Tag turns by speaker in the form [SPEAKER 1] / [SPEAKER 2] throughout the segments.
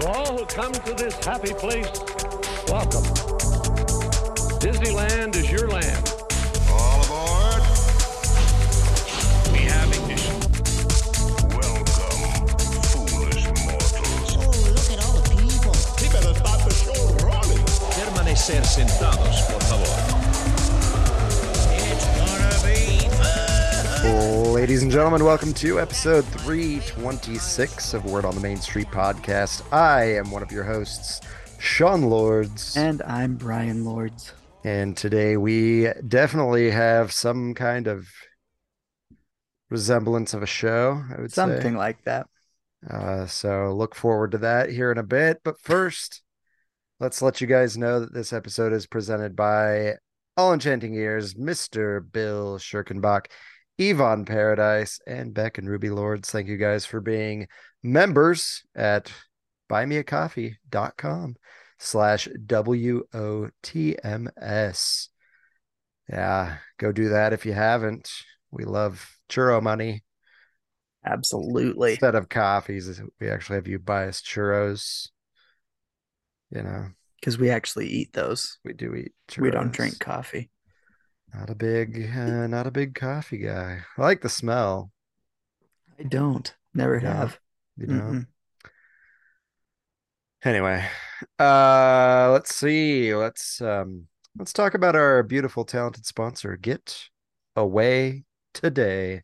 [SPEAKER 1] To all who come to this happy place, welcome. Disneyland is your land.
[SPEAKER 2] All aboard.
[SPEAKER 3] We have ignition.
[SPEAKER 2] Welcome, foolish mortals.
[SPEAKER 4] Oh, look at all the people.
[SPEAKER 2] He better start the show running.
[SPEAKER 3] Permanecer sentados, por favor.
[SPEAKER 5] Ladies and gentlemen, welcome to episode 326 of Word on the Main Street podcast. I am one of your hosts, Sean Lords.
[SPEAKER 6] And I'm Bryan Lords.
[SPEAKER 5] And today we definitely have some kind of resemblance of a show, I would
[SPEAKER 6] Something
[SPEAKER 5] say.
[SPEAKER 6] Something like that.
[SPEAKER 5] Uh, so look forward to that here in a bit. But first, let's let you guys know that this episode is presented by All Enchanting Ears, Mr. Bill Schirkenbach, Yvonne Paradise, and Beck and Ruby Lords. Thank you guys for being members at buymeacoffee.com slash W-O-T-M-S. Yeah, go do that if you haven't. We love churro money
[SPEAKER 6] Absolutely.
[SPEAKER 5] instead of coffees we actually have you buy us churros you know
[SPEAKER 6] Because we actually eat those.
[SPEAKER 5] we do eat churros.
[SPEAKER 6] We don't drink coffee.
[SPEAKER 5] Not a big uh, not a big coffee guy i like the smell
[SPEAKER 6] I don't. Never
[SPEAKER 5] Yeah.
[SPEAKER 6] have.
[SPEAKER 5] you know
[SPEAKER 6] Mm-mm.
[SPEAKER 5] anyway uh let's see let's um let's talk about our beautiful talented sponsor get away today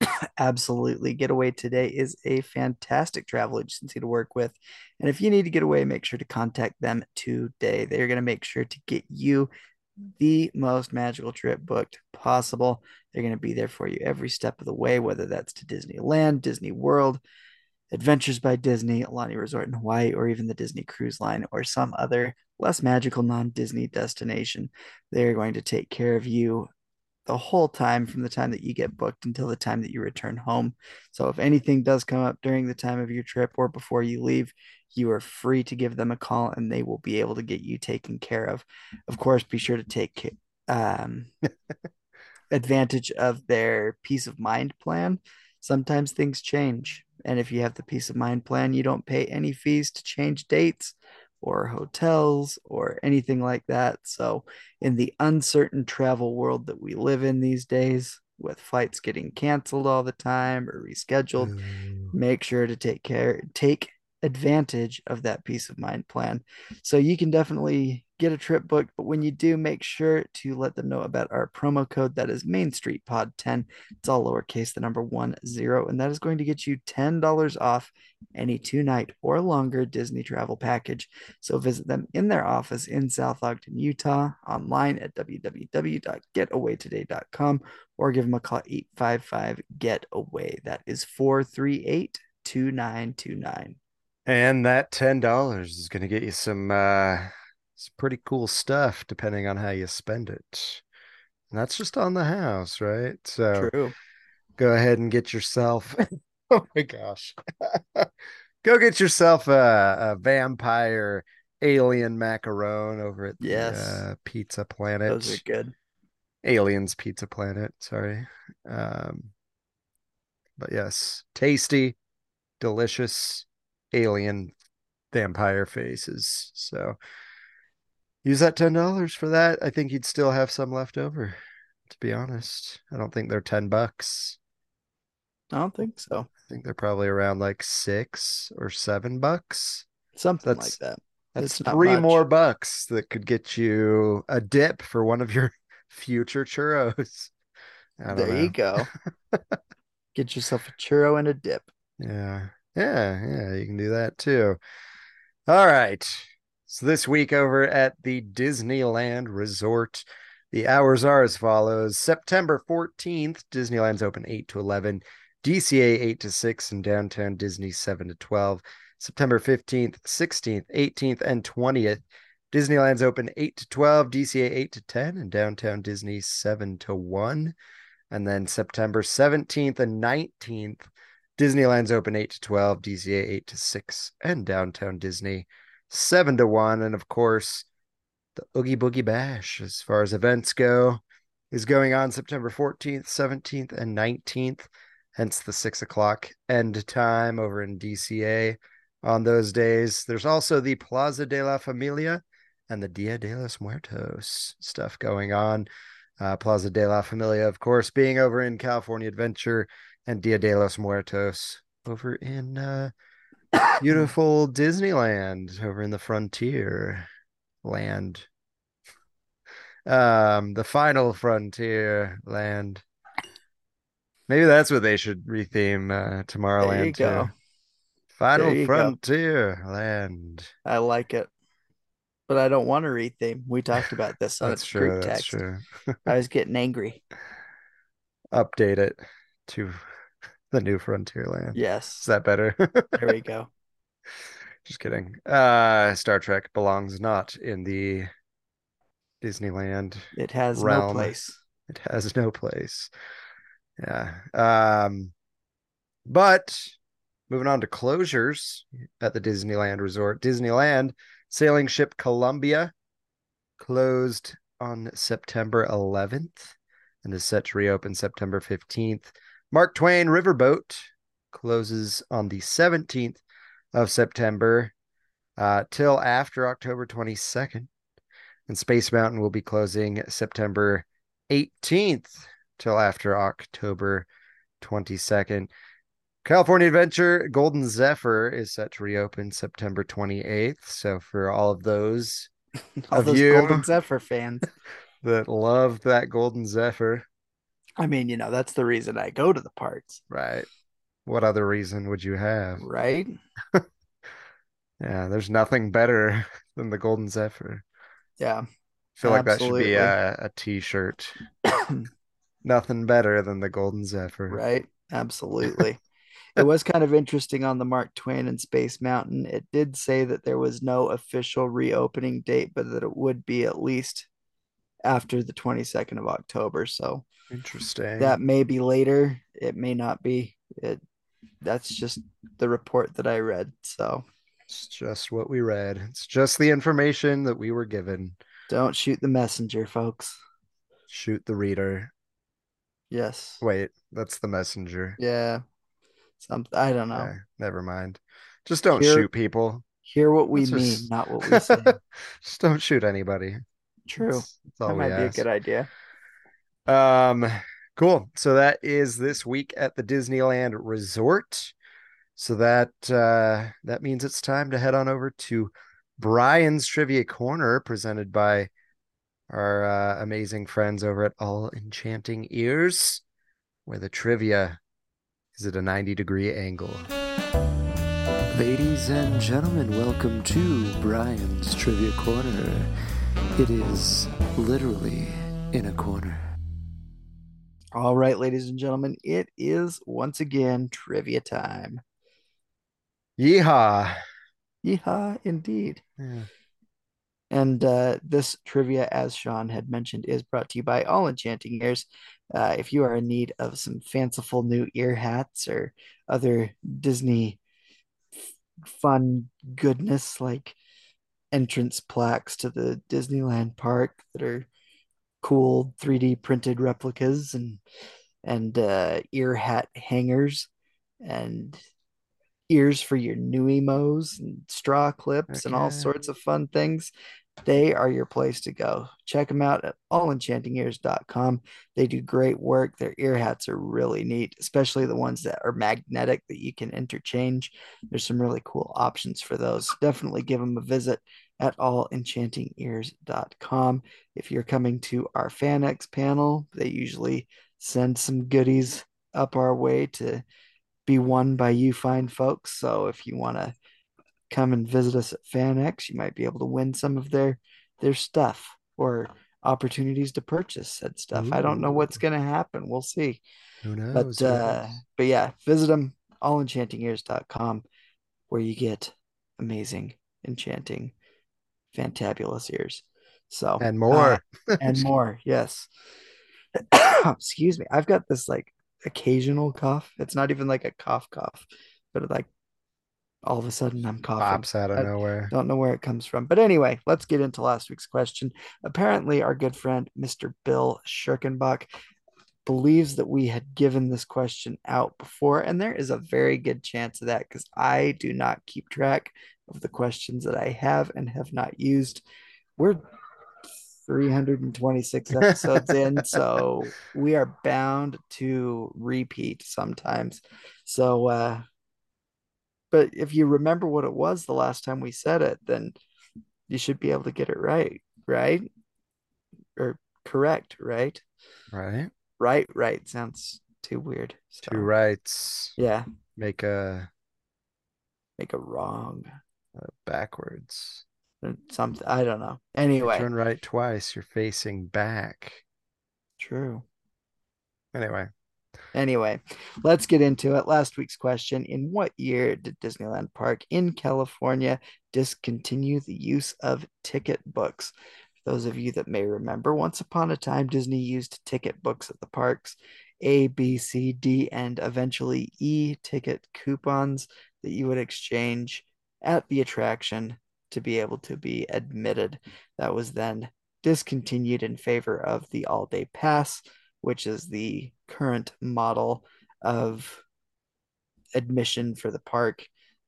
[SPEAKER 6] Absolutely. Getaway Today is a fantastic travel agency to work with. And if you need to get away, make sure to contact them today. They're going to make sure to get you the most magical trip booked possible. They're going to be there for you every step of the way, whether that's to Disneyland, Disney World, Adventures by Disney, Aulani Resort in Hawaii, or even the Disney Cruise Line or some other less magical non Disney destination. They're going to take care of you the whole time from the time that you get booked until the time that you return home. So if anything does come up during the time of your trip or before you leave, you are free to give them a call and they will be able to get you taken care of. Of course, be sure to take um, advantage of their peace of mind plan. Sometimes things change. And if you have the peace of mind plan, you don't pay any fees to change dates or hotels or anything like that. So, in the uncertain travel world that we live in these days, with flights getting canceled all the time or rescheduled,
[SPEAKER 5] Ooh.
[SPEAKER 6] make sure to take care, take advantage of that peace of mind plan. So you can definitely get a trip booked, but when you do, make sure to let them know about our promo code that is Main Street Pod 10. It's all lowercase, the number one zero, and that is going to get you $10 off any two night or longer Disney travel package. So visit them in their office in South Ogden, Utah, online at www.getawaytoday.com or give them a call 855 GETAWAY. That is 438 2929.
[SPEAKER 5] And that ten dollars is going to get you some uh some pretty cool stuff depending on how you spend it. And that's just on the house, right? So
[SPEAKER 6] True.
[SPEAKER 5] go ahead and get yourself oh my gosh. go get yourself a, a vampire alien macaron over at the uh, Pizza Planet.
[SPEAKER 6] Those are good.
[SPEAKER 5] Aliens Pizza Planet, sorry. Um but yes, tasty, delicious alien vampire faces. So use that ten dollars for that. I think you'd still have some left over, to be honest. I don't think they're ten bucks.
[SPEAKER 6] I don't think so.
[SPEAKER 5] I think they're probably around like six or seven bucks.
[SPEAKER 6] Something
[SPEAKER 5] That's-
[SPEAKER 6] like that.
[SPEAKER 5] That's
[SPEAKER 6] not
[SPEAKER 5] three more bucks that could get you a dip for one of your future churros.
[SPEAKER 6] There you go. Get yourself a churro and a dip.
[SPEAKER 5] Yeah. Yeah. Yeah. You can do that too. All right. So this week over at the Disneyland Resort, the hours are as follows September 14th, Disneyland's open 8 to 11, DCA 8 to 6, and downtown Disney 7 to 12. September 15th, 16th, 18th, and 20th, Disneyland's open 8 to 12, DCA 8 to 10, and downtown Disney 7 to 1. And then September 17th and 19th, Disneyland's open 8 to 12, DCA 8 to 6, and downtown Disney 7 to 1. And of course, the Oogie Boogie Bash, as far as events go, is going on September 14th, 17th, and 19th, hence the 6 o'clock end time over in DCA. on those days. There's also the Plaza de la Familia and the Dia de los Muertos stuff going on. Uh, Plaza de la Familia, of course, being over in California Adventure, and Dia de los Muertos over in uh, beautiful Disneyland, over in the Frontier land. Um, the final frontier land. Maybe that's what they should retheme uh, Tomorrowland to. Final
[SPEAKER 6] you go.
[SPEAKER 5] frontier land.
[SPEAKER 6] I like it. But I don't want to retheme. We talked about this on
[SPEAKER 5] That's true.
[SPEAKER 6] group
[SPEAKER 5] That's
[SPEAKER 6] text.
[SPEAKER 5] true.
[SPEAKER 6] I was getting angry.
[SPEAKER 5] Update it to the new frontier land.
[SPEAKER 6] Yes.
[SPEAKER 5] Is that better?
[SPEAKER 6] There we go.
[SPEAKER 5] Just kidding. Uh, Star Trek belongs not in the Disneyland.
[SPEAKER 6] It has
[SPEAKER 5] Realm.
[SPEAKER 6] no place.
[SPEAKER 5] It has no place. Yeah. Um, but moving on to closures at the Disneyland Resort. Disneyland sailing ship Columbia closed on September 11th and is set to reopen September 15th. Mark Twain Riverboat closes on the 17th of September uh, till after October 22nd. And Space Mountain will be closing September 18th till after October 22nd. California Adventure Golden Zephyr is set to reopen September 28th. So for all of those
[SPEAKER 6] All
[SPEAKER 5] Of
[SPEAKER 6] those
[SPEAKER 5] you.
[SPEAKER 6] Golden Zephyr fans.
[SPEAKER 5] that love that Golden Zephyr,
[SPEAKER 6] I mean, you know, that's the reason I go to the parks,
[SPEAKER 5] right? What other reason would you have?
[SPEAKER 6] right?
[SPEAKER 5] Yeah, there's nothing better than the Golden Zephyr.
[SPEAKER 6] Yeah.
[SPEAKER 5] I feel like that should be a, a t-shirt. Nothing better than the Golden Zephyr.
[SPEAKER 6] Right. Absolutely. it was kind of interesting on the Mark Twain and Space Mountain. It did say that there was no official reopening date, but that it would be at least after the 22nd of October. So
[SPEAKER 5] Interesting.
[SPEAKER 6] that may be later. It may not be. It that's just the report that I read. So
[SPEAKER 5] It's just what we read. It's just the information that we were given.
[SPEAKER 6] don't shoot the messenger, folks.
[SPEAKER 5] Shoot the reader.
[SPEAKER 6] Yes.
[SPEAKER 5] Wait, that's the messenger.
[SPEAKER 6] Yeah. Some I don't know.
[SPEAKER 5] Okay, never mind. Just don't
[SPEAKER 6] Here-
[SPEAKER 5] shoot people.
[SPEAKER 6] Hear what we
[SPEAKER 5] Let's
[SPEAKER 6] mean,
[SPEAKER 5] just-
[SPEAKER 6] not what we say.
[SPEAKER 5] Just don't shoot anybody.
[SPEAKER 6] True.
[SPEAKER 5] That's, that's
[SPEAKER 6] That might be a good idea.
[SPEAKER 5] Um, cool. So that is this week at the Disneyland Resort. So that uh that means it's time to head on over to Bryan's Trivia Corner, presented by our uh, amazing friends over at All Enchanting Ears, where the trivia is at a 90 degree angle.
[SPEAKER 7] Ladies and gentlemen, welcome to Bryan's Trivia Corner. It is literally in a corner.
[SPEAKER 6] All right, ladies and gentlemen, it is once again trivia time.
[SPEAKER 5] Yeehaw.
[SPEAKER 6] Yeehaw, indeed.
[SPEAKER 5] Yeah.
[SPEAKER 6] And uh, this trivia, as Sean had mentioned, is brought to you by All Enchanting Ears. Uh, if you are in need of some fanciful new ear hats or other Disney f- fun goodness like entrance plaques to the Disneyland park that are cool 3D printed replicas and and uh, ear hat hangers and ears for your nuiMOs and straw clips and all sorts of fun things. They are your place to go. Check them out at allenchantingears.com. They do great work. Their ear hats are really neat, especially the ones that are magnetic that you can interchange. There's some really cool options for those. Definitely give them a visit at allenchantingears.com. If you're coming to our FanX panel, they usually send some goodies up our way to be won by you fine folks. So if you want to come and visit us at FanX, you might be able to win some of their their stuff or opportunities to purchase said stuff. I don't know what's going to happen. We'll see.
[SPEAKER 5] Who knows?
[SPEAKER 6] But uh but yeah, visit them allenchantingears.com where you get amazing, enchanting, fantabulous ears. So
[SPEAKER 5] and more.
[SPEAKER 6] uh, and more. Yes. Excuse me. I've got this like occasional cough. It's not even like a cough cough, but like all of a sudden I'm coughing.
[SPEAKER 5] Pops out of
[SPEAKER 6] I
[SPEAKER 5] nowhere.
[SPEAKER 6] Don't know where it comes from. But anyway, let's get into last week's question. Apparently, our good friend Mr. Bill Schirkenbach believes that we had given this question out before, and there is a very good chance of that because I do not keep track of the questions that I have and have not used. We're 326 episodes in, so we are bound to repeat sometimes. So, uh, but if you remember what it was the last time we said it, then you should be able to get it right, right? Or correct, right?
[SPEAKER 5] Right.
[SPEAKER 6] Right, right sounds too weird.
[SPEAKER 5] Two rights
[SPEAKER 6] yeah,
[SPEAKER 5] make a,
[SPEAKER 6] make a wrong
[SPEAKER 5] a backwards.
[SPEAKER 6] something. I don't know. Anyway,
[SPEAKER 5] turn right twice, you're facing back.
[SPEAKER 6] true.
[SPEAKER 5] Anyway,
[SPEAKER 6] Anyway, let's get into it. Last week's question In what year did Disneyland Park in California discontinue the use of ticket books? For those of you that may remember, once upon a time, Disney used ticket books at the parks A, B, C, D, and eventually E ticket coupons that you would exchange at the attraction to be able to be admitted. That was then discontinued in favor of the all day pass which is the current model of admission for the park,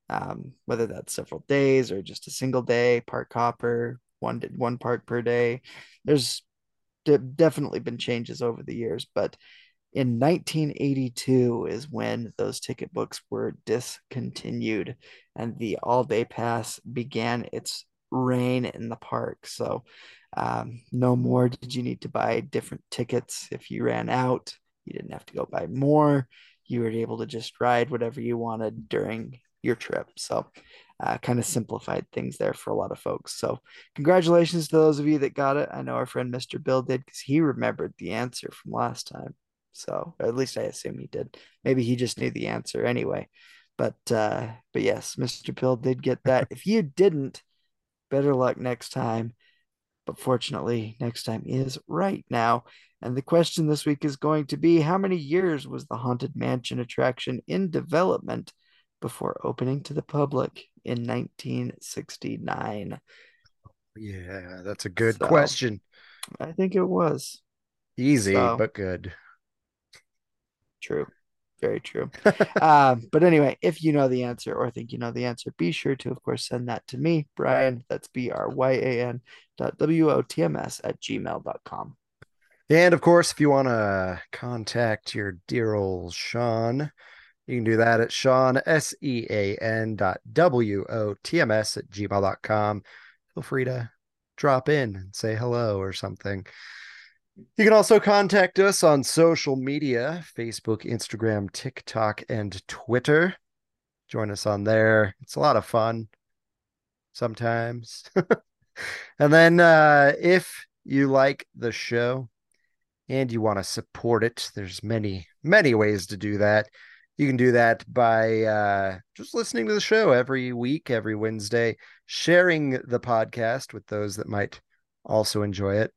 [SPEAKER 6] um, whether that's several days or just a single day, park hopper, one one park per day. There's de- definitely been changes over the years, but in 1982 is when those ticket books were discontinued and the all day pass began its reign in the park. So um, no more did you need to buy different tickets if you ran out. You didn't have to go buy more. You were able to just ride whatever you wanted during your trip. So, uh, kind of simplified things there for a lot of folks. So, congratulations to those of you that got it. I know our friend Mr. Bill did because he remembered the answer from last time. So, at least I assume he did. Maybe he just knew the answer anyway. But uh, but yes, Mr. Bill did get that. If you didn't, better luck next time. But fortunately, next time is right now. And the question this week is going to be How many years was the Haunted Mansion attraction in development before opening to the public in 1969?
[SPEAKER 5] yeah, that's a good
[SPEAKER 6] So-
[SPEAKER 5] question.
[SPEAKER 6] I think it was.
[SPEAKER 5] Easy,
[SPEAKER 6] So-
[SPEAKER 5] but good.
[SPEAKER 6] True. Very true. um, but anyway, if you know the answer or think you know the answer, be sure to, of course, send that to me, Bryan. That's B R Y A N dot W O T M S at gmail.com.
[SPEAKER 5] And of course, if you want to contact your dear old Sean, you can do that at Sean, S E A N dot W O T M S at gmail.com. Feel free to drop in and say hello or something. You can also contact us on social media Facebook, Instagram, TikTok, and Twitter. Join us on there. It's a lot of fun sometimes. and then uh, if you like the show, and you want to support it, there's many, many ways to do that. You can do that by uh, just listening to the show every week, every Wednesday, sharing the podcast with those that might also enjoy it.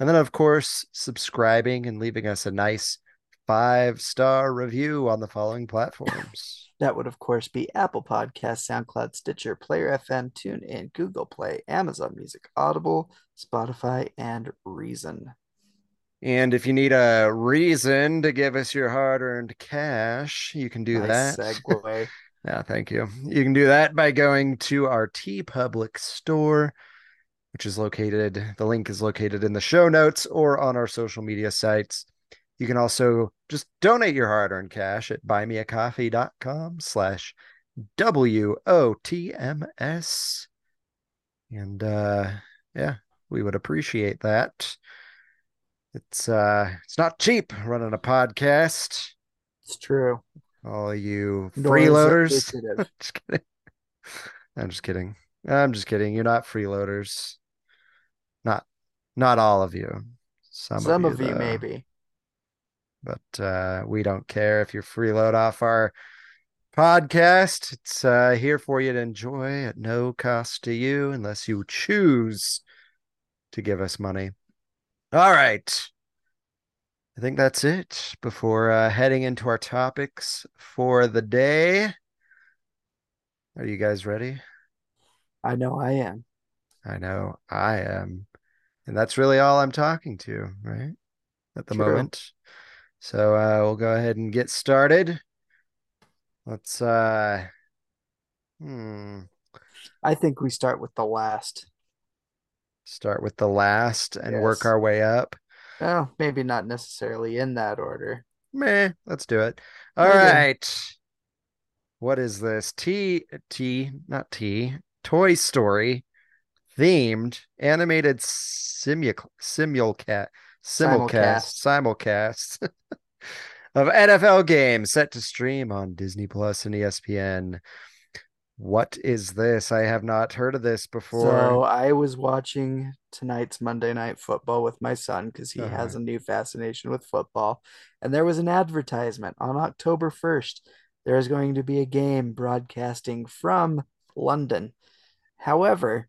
[SPEAKER 5] And then, of course, subscribing and leaving us a nice five star review on the following platforms.
[SPEAKER 6] That would, of course, be Apple Podcasts, SoundCloud, Stitcher, Player FM, TuneIn, Google Play, Amazon Music, Audible, Spotify, and Reason.
[SPEAKER 5] And if you need a reason to give us your hard earned cash, you can do
[SPEAKER 6] nice
[SPEAKER 5] that.
[SPEAKER 6] segue.
[SPEAKER 5] Yeah, thank you. You can do that by going to our TeePublic store, which is located, the link is located in the show notes or on our social media sites. You can also just donate your hard-earned cash at buymeacoffee.com slash W-O-T-M-S. And uh yeah, we would appreciate that. It's uh it's not cheap running a podcast.
[SPEAKER 6] It's true.
[SPEAKER 5] All you
[SPEAKER 6] Nor is it
[SPEAKER 5] freeloaders. just kidding. I'm just kidding. I'm just kidding. You're not freeloaders. Not not all of you. Some,
[SPEAKER 6] Some
[SPEAKER 5] of
[SPEAKER 6] of
[SPEAKER 5] you,
[SPEAKER 6] you, maybe.
[SPEAKER 5] But uh we don't care if you freeload off our podcast. It's uh here for you to enjoy at no cost to you unless you choose to give us money. All right. I think that's it before uh, heading into our topics for the day. Are you guys ready?
[SPEAKER 6] I know I am.
[SPEAKER 5] I know I am. And that's really all I'm talking to, right? At the
[SPEAKER 6] True.
[SPEAKER 5] moment. So uh, we'll go ahead and get started. Let's uh, hmm,
[SPEAKER 6] I think we start with the last.
[SPEAKER 5] start with the last and work our way up.
[SPEAKER 6] Oh, maybe not necessarily in that order.
[SPEAKER 5] Meh, let's do it. All
[SPEAKER 6] Okay.
[SPEAKER 5] right. What is this? T T not T Toy Story themed animated simul simulcast simulcast simulcast of NFL games set to stream on Disney Plus and ESPN. What is this? I have not heard of this before.
[SPEAKER 6] So I was watching tonight's Monday Night Football with my son because he
[SPEAKER 5] Uh-huh.
[SPEAKER 6] has a new fascination with football. And there was an advertisement on October 1st. There is going to be a game broadcasting from London. However,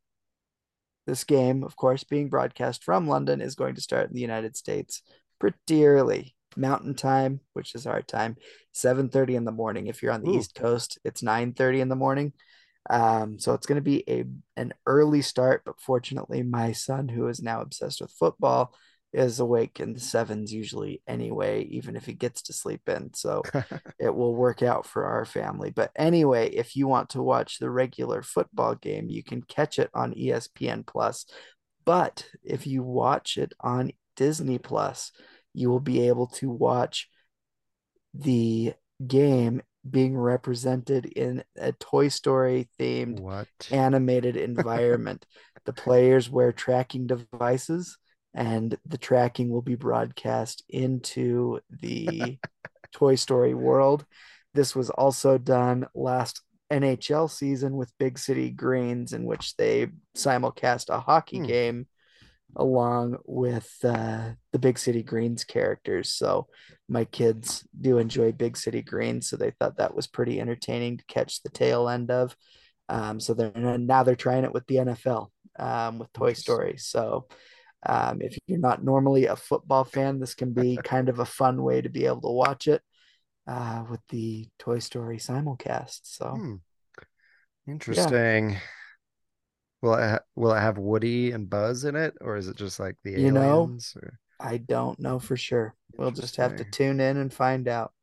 [SPEAKER 6] this game, of course, being broadcast from London, is going to start in the United States pretty early. Mountain time, which is our time, 7:30 in the morning. If you're on the
[SPEAKER 5] Ooh.
[SPEAKER 6] East Coast, it's 9:30 in the morning. Um, so it's going to be a an early start, but fortunately, my son, who is now obsessed with football, is awake in the sevens usually anyway, even if he gets to sleep in. So it will work out for our family. But anyway, if you want to watch the regular football game, you can catch it on ESPN Plus. But if you watch it on Disney Plus, you will be able to watch the game being represented in a Toy Story themed animated environment. the players wear tracking devices, and the tracking will be broadcast into the Toy Story world. This was also done last NHL season with Big City Greens, in which they simulcast a hockey
[SPEAKER 5] Hmm.
[SPEAKER 6] game along with uh, the Big City Greens characters. So my kids do enjoy Big City Greens, so they thought that was pretty entertaining to catch the tail end of. Um, so they're now they're trying it with the NFL um, with Toy Story. So um, if you're not normally a football fan, this can be kind of a fun way to be able to watch it uh, with the Toy Story simulcast. So
[SPEAKER 5] Hmm. Interesting. Will it ha will it have Woody and Buzz in it, or is it just like the
[SPEAKER 6] You know,
[SPEAKER 5] aliens? Or...
[SPEAKER 6] I don't know for sure. We'll just have to tune in and find out.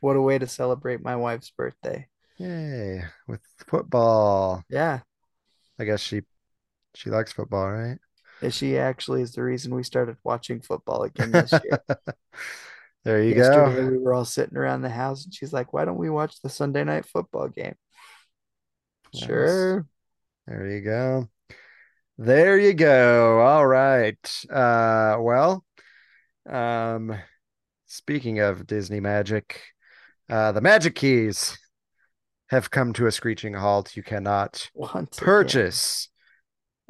[SPEAKER 6] What a way to celebrate my wife's birthday.
[SPEAKER 5] Yay, with football.
[SPEAKER 6] Yeah.
[SPEAKER 5] I guess she she likes football, right?
[SPEAKER 6] And She actually is the reason we started watching football again this year.
[SPEAKER 5] There you
[SPEAKER 6] Yesterday
[SPEAKER 5] go.
[SPEAKER 6] we were all sitting around the house and she's like, Why don't we watch the Sunday night football game?
[SPEAKER 5] Nice.
[SPEAKER 6] Sure.
[SPEAKER 5] There you go. There you go. All right. Uh, well, um, speaking of Disney magic, uh, the magic keys have come to a screeching halt. You cannot
[SPEAKER 6] Once
[SPEAKER 5] purchase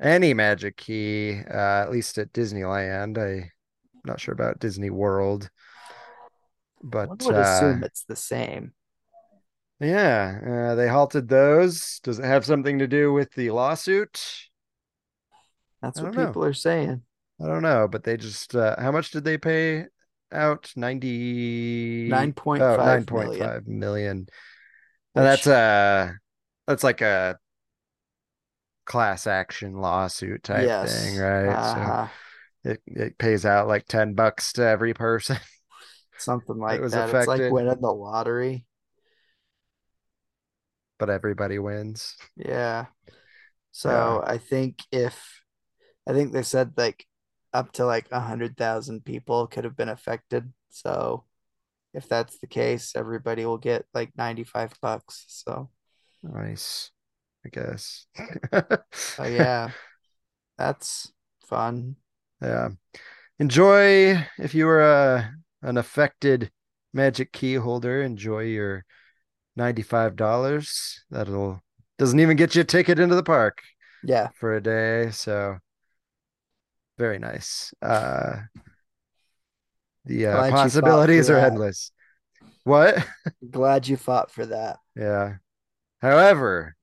[SPEAKER 5] any magic key, uh, at least at Disneyland. I'm not sure about Disney World, but
[SPEAKER 6] One would
[SPEAKER 5] uh,
[SPEAKER 6] assume it's the same.
[SPEAKER 5] yeah, uh, they halted those. Does it have something to do with the lawsuit?
[SPEAKER 6] That's what
[SPEAKER 5] don't know.
[SPEAKER 6] people are saying.
[SPEAKER 5] I don't know, but they just uh, how much did they pay out? 90
[SPEAKER 6] 9.5
[SPEAKER 5] oh,
[SPEAKER 6] million.
[SPEAKER 5] 9.5 million. And that's
[SPEAKER 6] Which-
[SPEAKER 5] a that's like a class action lawsuit type
[SPEAKER 6] yes.
[SPEAKER 5] thing, right?
[SPEAKER 6] Uh-huh.
[SPEAKER 5] So it, it pays out like 10 bucks to every person.
[SPEAKER 6] Something like
[SPEAKER 5] was
[SPEAKER 6] that. It's like
[SPEAKER 5] affected.
[SPEAKER 6] winning the lottery.
[SPEAKER 5] but everybody wins.
[SPEAKER 6] Yeah. So I think if I think they said like up to like a hundred thousand people could have been affected. So if that's the case, everybody will get like 95 bucks. So
[SPEAKER 5] Nice, I guess.
[SPEAKER 6] oh yeah, that's fun.
[SPEAKER 5] Yeah. Enjoy if you were a an affected magic key holder, enjoy your $95. That'll doesn't even get you a ticket into the park
[SPEAKER 6] Yeah.
[SPEAKER 5] for a day, so very nice. Uh the uh,
[SPEAKER 6] Glad you fought for
[SPEAKER 5] possibilities are endless. What?
[SPEAKER 6] Glad you fought for that.
[SPEAKER 5] Yeah. However,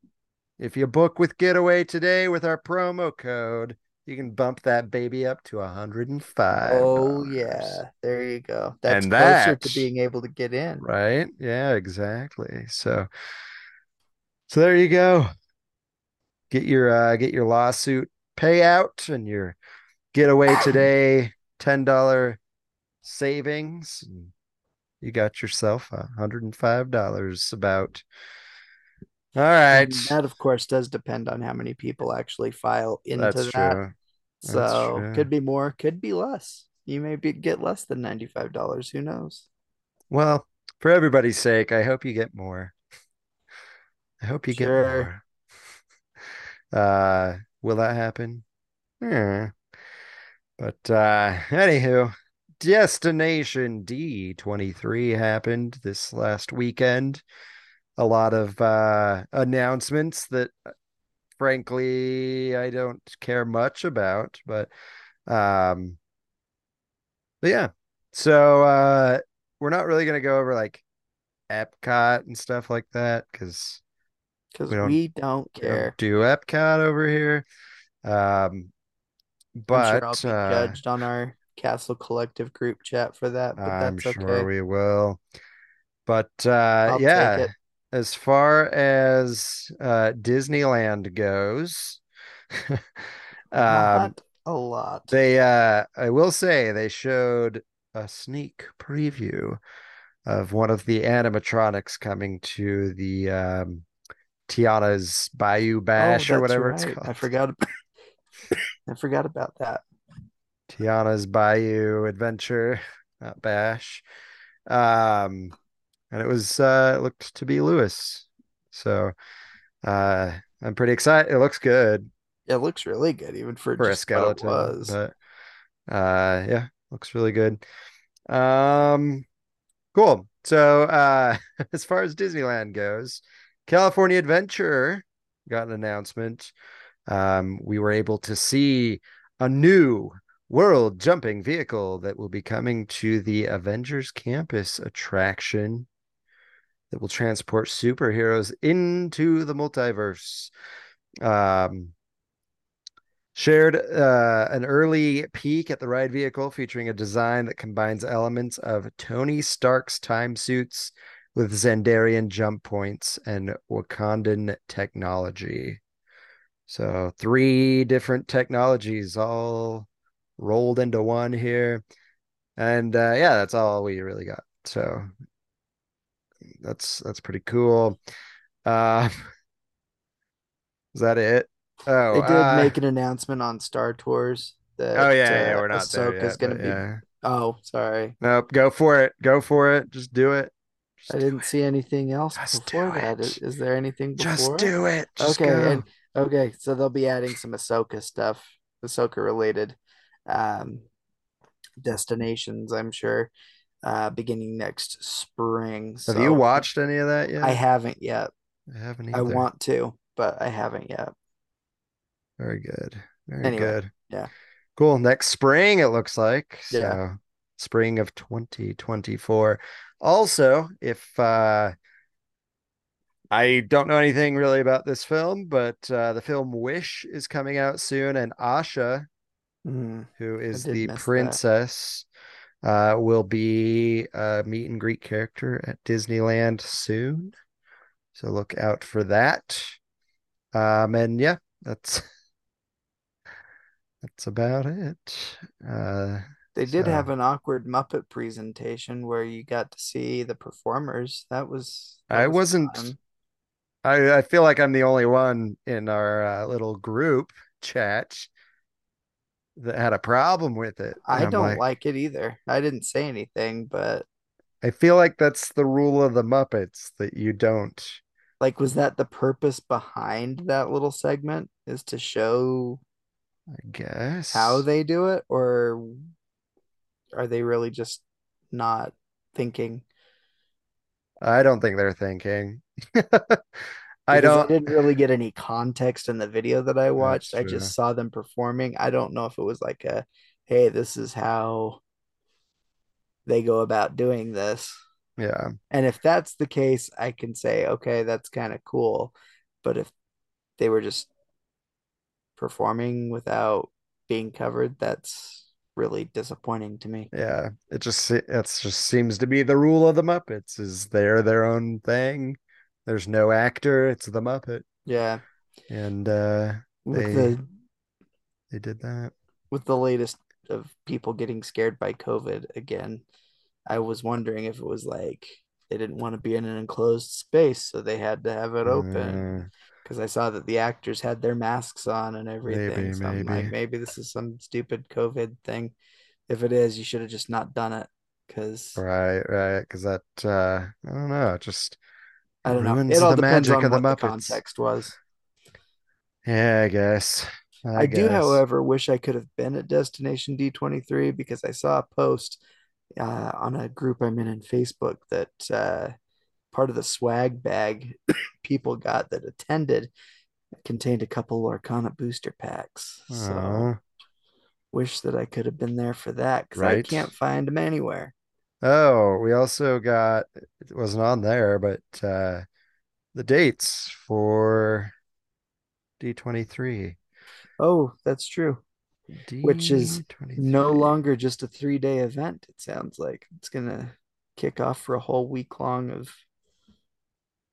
[SPEAKER 5] if you book with Getaway today with our promo code, you can bump that baby up to $105.
[SPEAKER 6] Oh yeah, there you go. That's
[SPEAKER 5] And
[SPEAKER 6] closer
[SPEAKER 5] that-
[SPEAKER 6] to being able to get in.
[SPEAKER 5] Right? Yeah, exactly. So so there you go. Get your uh get your lawsuit payout and your getaway today $10 savings. you got yourself a hundred and five dollars about. All
[SPEAKER 6] And that, of course, does depend on how many people actually file into
[SPEAKER 5] That's
[SPEAKER 6] that.
[SPEAKER 5] true.
[SPEAKER 6] So
[SPEAKER 5] true.
[SPEAKER 6] could be more, could be less. You may be, get less than $95. Who knows?
[SPEAKER 5] Well, for everybody's sake, I hope you get more. I hope you get more. Uh, will that happen? Yeah. But uh, anywho, Destination D23 happened this last weekend. A lot of uh, announcements that, uh, frankly, I don't care much about, but um, but yeah. So uh, we're not really gonna go over like Epcot and stuff like that because
[SPEAKER 6] Because
[SPEAKER 5] We don't-
[SPEAKER 6] we don't
[SPEAKER 5] we don't
[SPEAKER 6] care.
[SPEAKER 5] do Epcot over here. Um,
[SPEAKER 6] I'm
[SPEAKER 5] but
[SPEAKER 6] sure I'll be
[SPEAKER 5] uh,
[SPEAKER 6] judged on our Castle Collective group chat for that, but
[SPEAKER 5] I'm
[SPEAKER 6] that's
[SPEAKER 5] sure
[SPEAKER 6] okay.
[SPEAKER 5] we will. But uh,
[SPEAKER 6] I'll
[SPEAKER 5] yeah. As far as uh, Disneyland goes, um,
[SPEAKER 6] Not a lot.
[SPEAKER 5] they uh, I will say they showed a sneak preview of one of the animatronics coming to the um, Tiana's Bayou
[SPEAKER 6] Oh,
[SPEAKER 5] Bash or
[SPEAKER 6] that's
[SPEAKER 5] whatever it's called.
[SPEAKER 6] I forgot. I forgot about that.
[SPEAKER 5] Tiana's Bayou Adventure, not Bash. Um, and it was uh it looked to be Louis. So uh I'm pretty excited. It looks good
[SPEAKER 6] It looks really good, even for,
[SPEAKER 5] for a skeleton,
[SPEAKER 6] was.
[SPEAKER 5] but uh yeah, looks really good. Um cool. So uh as far as Disneyland goes, California Adventure got an announcement. Um we were able to see a new world jumping vehicle that will be coming to the Avengers Campus attraction that will transport superheroes into the multiverse. Um, shared uh, an early peek at the ride vehicle featuring a design that combines elements of Tony Stark's time suits with Xandarian jump points and Wakandan technology. So, three different technologies all rolled into one here. And uh, yeah, that's all we really got. So, that's that's pretty cool. Uh, is that it? Oh,
[SPEAKER 6] They did
[SPEAKER 5] uh,
[SPEAKER 6] make an announcement on Star Tours that
[SPEAKER 5] oh yeah, yeah,
[SPEAKER 6] uh,
[SPEAKER 5] we're not
[SPEAKER 6] Ahsoka's
[SPEAKER 5] yet.
[SPEAKER 6] gonna be.
[SPEAKER 5] yeah.
[SPEAKER 6] Oh, sorry.
[SPEAKER 5] Nope, go for it. Go for it. Just do it. Just
[SPEAKER 6] I didn't
[SPEAKER 5] it.
[SPEAKER 6] see anything else
[SPEAKER 5] Just
[SPEAKER 6] before
[SPEAKER 5] do it.
[SPEAKER 6] Is, is there anything before?
[SPEAKER 5] Just do it. Just
[SPEAKER 6] okay, and okay, so they'll be adding some Ahsoka stuff, Ahsoka related um destinations, I'm sure, uh beginning next spring.
[SPEAKER 5] Have
[SPEAKER 6] So
[SPEAKER 5] you watched any of that yet?
[SPEAKER 6] I haven't yet.
[SPEAKER 5] I haven't
[SPEAKER 6] I want to, but I haven't yet.
[SPEAKER 5] Very good. Very
[SPEAKER 6] Anyway,
[SPEAKER 5] good.
[SPEAKER 6] yeah.
[SPEAKER 5] Cool. Next spring, it looks like.
[SPEAKER 6] Yeah.
[SPEAKER 5] So spring of 2024. Also, if uh I don't know anything really about this film, but uh the film Wish is coming out soon, and Asha,
[SPEAKER 6] Mhm.
[SPEAKER 5] who is the princess, uh will be a meet and greet character at Disneyland soon. So look out for that. Um and yeah, that's that's about it. Uh
[SPEAKER 6] They did have an awkward Muppet presentation where you got to see the performers. That was that
[SPEAKER 5] I
[SPEAKER 6] was
[SPEAKER 5] wasn't
[SPEAKER 6] fun.
[SPEAKER 5] I, I feel like I'm the only one in our uh, little group chat that had a problem with it. And
[SPEAKER 6] I
[SPEAKER 5] I'm
[SPEAKER 6] don't
[SPEAKER 5] like,
[SPEAKER 6] like it either. I didn't say anything, but
[SPEAKER 5] I feel like that's the rule of the Muppets that you don't.
[SPEAKER 6] like was that the purpose behind that little segment is to show
[SPEAKER 5] I guess.
[SPEAKER 6] how they do it or are they really just not thinking?
[SPEAKER 5] I don't think they're thinking. I don't.
[SPEAKER 6] didn't really get any context in the video that I watched. I just saw them performing. I don't know if it was like a, hey, this is how they go about doing this.
[SPEAKER 5] Yeah.
[SPEAKER 6] And if that's the case, I can say, okay, that's kind of cool. But if they were just performing without being covered, that's really disappointing to me.
[SPEAKER 5] Yeah. It just it's just seems to be the rule of the Muppets is they're their own thing. There's no actor, it's the Muppet.
[SPEAKER 6] Yeah.
[SPEAKER 5] And uh
[SPEAKER 6] With
[SPEAKER 5] They-
[SPEAKER 6] the
[SPEAKER 5] they did that.
[SPEAKER 6] with the latest of people getting scared by COVID again, I was wondering if it was like they didn't want to be in an enclosed space, so they had to have it open.
[SPEAKER 5] Uh,
[SPEAKER 6] Because I saw that the actors had their masks on and everything.
[SPEAKER 5] Maybe,
[SPEAKER 6] so I'm like,
[SPEAKER 5] maybe.
[SPEAKER 6] maybe this is some stupid COVID thing. If it is, you should have just not done it. Because
[SPEAKER 5] right, right. Because that, uh, I don't know, just
[SPEAKER 6] I don't know.
[SPEAKER 5] ruins
[SPEAKER 6] It all
[SPEAKER 5] the
[SPEAKER 6] depends
[SPEAKER 5] magic
[SPEAKER 6] on
[SPEAKER 5] of the
[SPEAKER 6] what the context was.
[SPEAKER 5] Yeah, I guess.
[SPEAKER 6] I, do,
[SPEAKER 5] guess.
[SPEAKER 6] however, wish I could have been at Destination D23 because I saw a post uh, on a group I'm in in Facebook that uh, part of the swag bag people got that attended contained a couple Lorcana booster packs. So wish that I could have been there for that because I can't find them anywhere.
[SPEAKER 5] Oh, we also got it wasn't on there, but uh the dates for D23.
[SPEAKER 6] Oh, that's true. Which is No longer just a three day event, it sounds like. It's gonna kick off for a whole week long of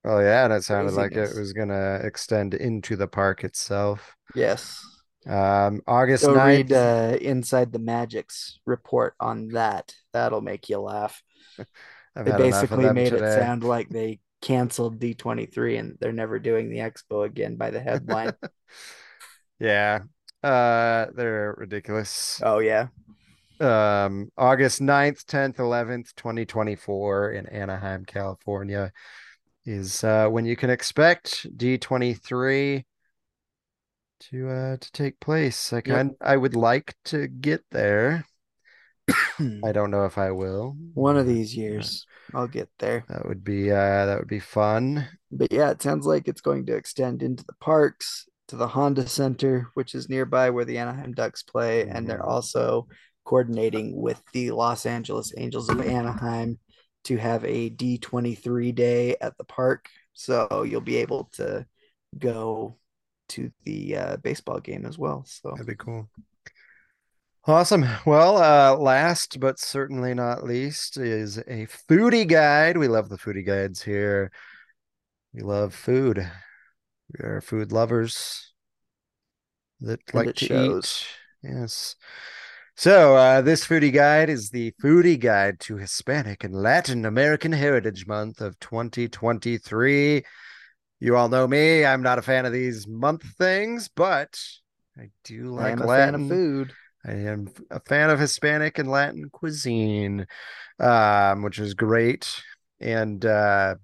[SPEAKER 5] Oh yeah, and it sounded like it was gonna extend into the park itself.
[SPEAKER 6] yes.
[SPEAKER 5] Um, August
[SPEAKER 6] Go
[SPEAKER 5] 9th.
[SPEAKER 6] read uh, Inside the Magic's report on that. That'll make you laugh. They
[SPEAKER 5] had enough of
[SPEAKER 6] basically made it sound like they canceled D23 and they're never doing the expo again by the headline.
[SPEAKER 5] Yeah. Uh, they're ridiculous.
[SPEAKER 6] oh yeah.
[SPEAKER 5] um August 9th, 10th, 11th, 2024 in Anaheim, California is uh when you can expect D23 to uh to take place. I kind I would like to get there. I don't know if I will.
[SPEAKER 6] One of these years I'll get there.
[SPEAKER 5] That would be uh that would be fun.
[SPEAKER 6] But yeah, it sounds like it's going to extend into the parks, to the Honda Center, which is nearby where the Anaheim Ducks play, and they're
[SPEAKER 5] Mhm.
[SPEAKER 6] also coordinating with the Los Angeles Angels of Anaheim to have a D23 day at the park. So you'll be able to go to the uh, baseball game as well. So
[SPEAKER 5] That'd be cool. Awesome. Well, uh, last but certainly not least is a foodie guide. We love the foodie guides here. We love food. We are food lovers that
[SPEAKER 6] And
[SPEAKER 5] like to
[SPEAKER 6] shows.
[SPEAKER 5] eat. Yes. So, uh, this foodie guide is the foodie guide to Hispanic and Latin American Heritage Month of 2023. You all know me. I'm not a fan of these month things, but I do
[SPEAKER 6] I
[SPEAKER 5] like
[SPEAKER 6] a
[SPEAKER 5] Latin.
[SPEAKER 6] fan of food.
[SPEAKER 5] I am a fan of Hispanic and Latin cuisine, um, which is great. And uh,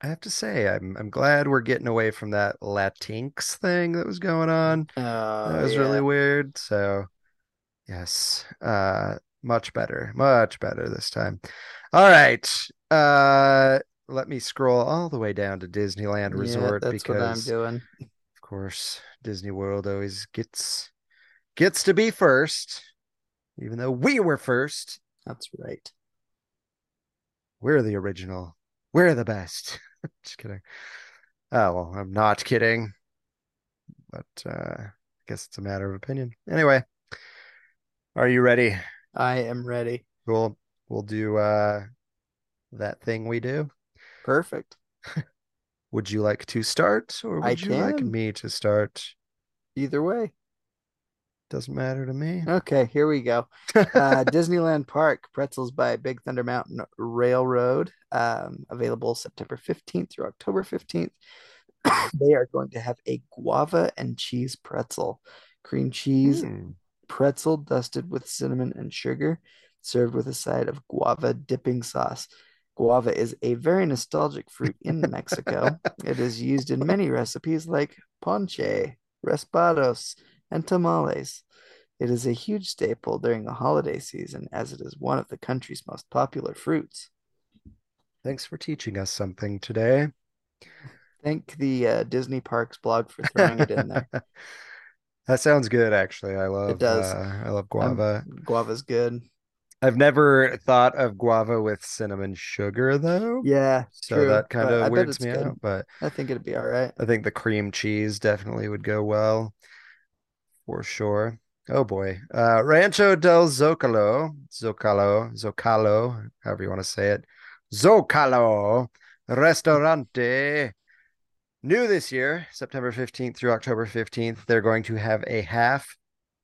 [SPEAKER 5] I have to say, I'm I'm glad we're getting away from that Latinx thing that was going on.
[SPEAKER 6] Uh,
[SPEAKER 5] That was really weird. So, yes, uh, much better, much better this time. All right, uh, let me scroll all the way down to Disneyland
[SPEAKER 6] Yeah,
[SPEAKER 5] Resort
[SPEAKER 6] that's what I'm
[SPEAKER 5] because,
[SPEAKER 6] doing.
[SPEAKER 5] of course, Disney World always gets gets to be first, even though we were first.
[SPEAKER 6] That's right.
[SPEAKER 5] We're the original. We're the best. Just kidding. Oh, well, I'm not kidding. But uh, I guess it's a matter of opinion. Anyway, are you ready?
[SPEAKER 6] I am ready.
[SPEAKER 5] We'll we'll do uh that thing we do.
[SPEAKER 6] Perfect.
[SPEAKER 5] Would you like to start or
[SPEAKER 6] I
[SPEAKER 5] would you like me to start?
[SPEAKER 6] Either way.
[SPEAKER 5] Doesn't matter to me.
[SPEAKER 6] Okay, here we go. Uh, Disneyland Park, Pretzels by Big Thunder Mountain Railroad, um, available September 15th through October 15th. they are going to have a guava and cheese pretzel, cream cheese
[SPEAKER 5] Hmm.
[SPEAKER 6] pretzel dusted with cinnamon and sugar, served with a side of guava dipping sauce. Guava is a very nostalgic fruit in Mexico. it is used in many recipes like ponche, raspados, and tamales. It is a huge staple during the holiday season as it is one of the country's most popular fruits.
[SPEAKER 5] Thanks for teaching us something today.
[SPEAKER 6] Thank the uh, Disney Parks blog for throwing it in there.
[SPEAKER 5] That sounds good, actually. I love it.
[SPEAKER 6] does.
[SPEAKER 5] uh, I love
[SPEAKER 6] Um,
[SPEAKER 5] guava.
[SPEAKER 6] guava's good.
[SPEAKER 5] I've never thought of guava with cinnamon sugar though.
[SPEAKER 6] Yeah,
[SPEAKER 5] So
[SPEAKER 6] true.
[SPEAKER 5] that kind of weirds me
[SPEAKER 6] good.
[SPEAKER 5] out, but
[SPEAKER 6] I think it'd be all right.
[SPEAKER 5] I think the cream cheese definitely would go well for sure. Oh boy. Uh Rancho del Zocalo, Zocalo, Zocalo, however you want to say it. Zocalo Restaurante. New this year, September 15th through October 15th, they're going to have a half,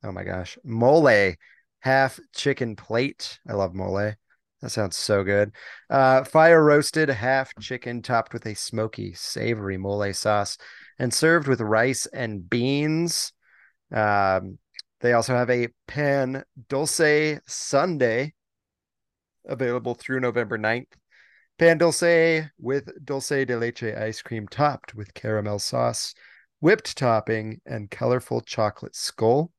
[SPEAKER 5] oh my gosh, mole, half chicken plate. I love mole. That sounds so good. Uh, fire roasted half chicken topped with a smoky, savory mole sauce and served with rice and beans. Um, they also have a pan dulce sundae available through November 9th. Pan dulce with dulce de leche ice cream topped with caramel sauce, whipped topping, and colorful chocolate skull.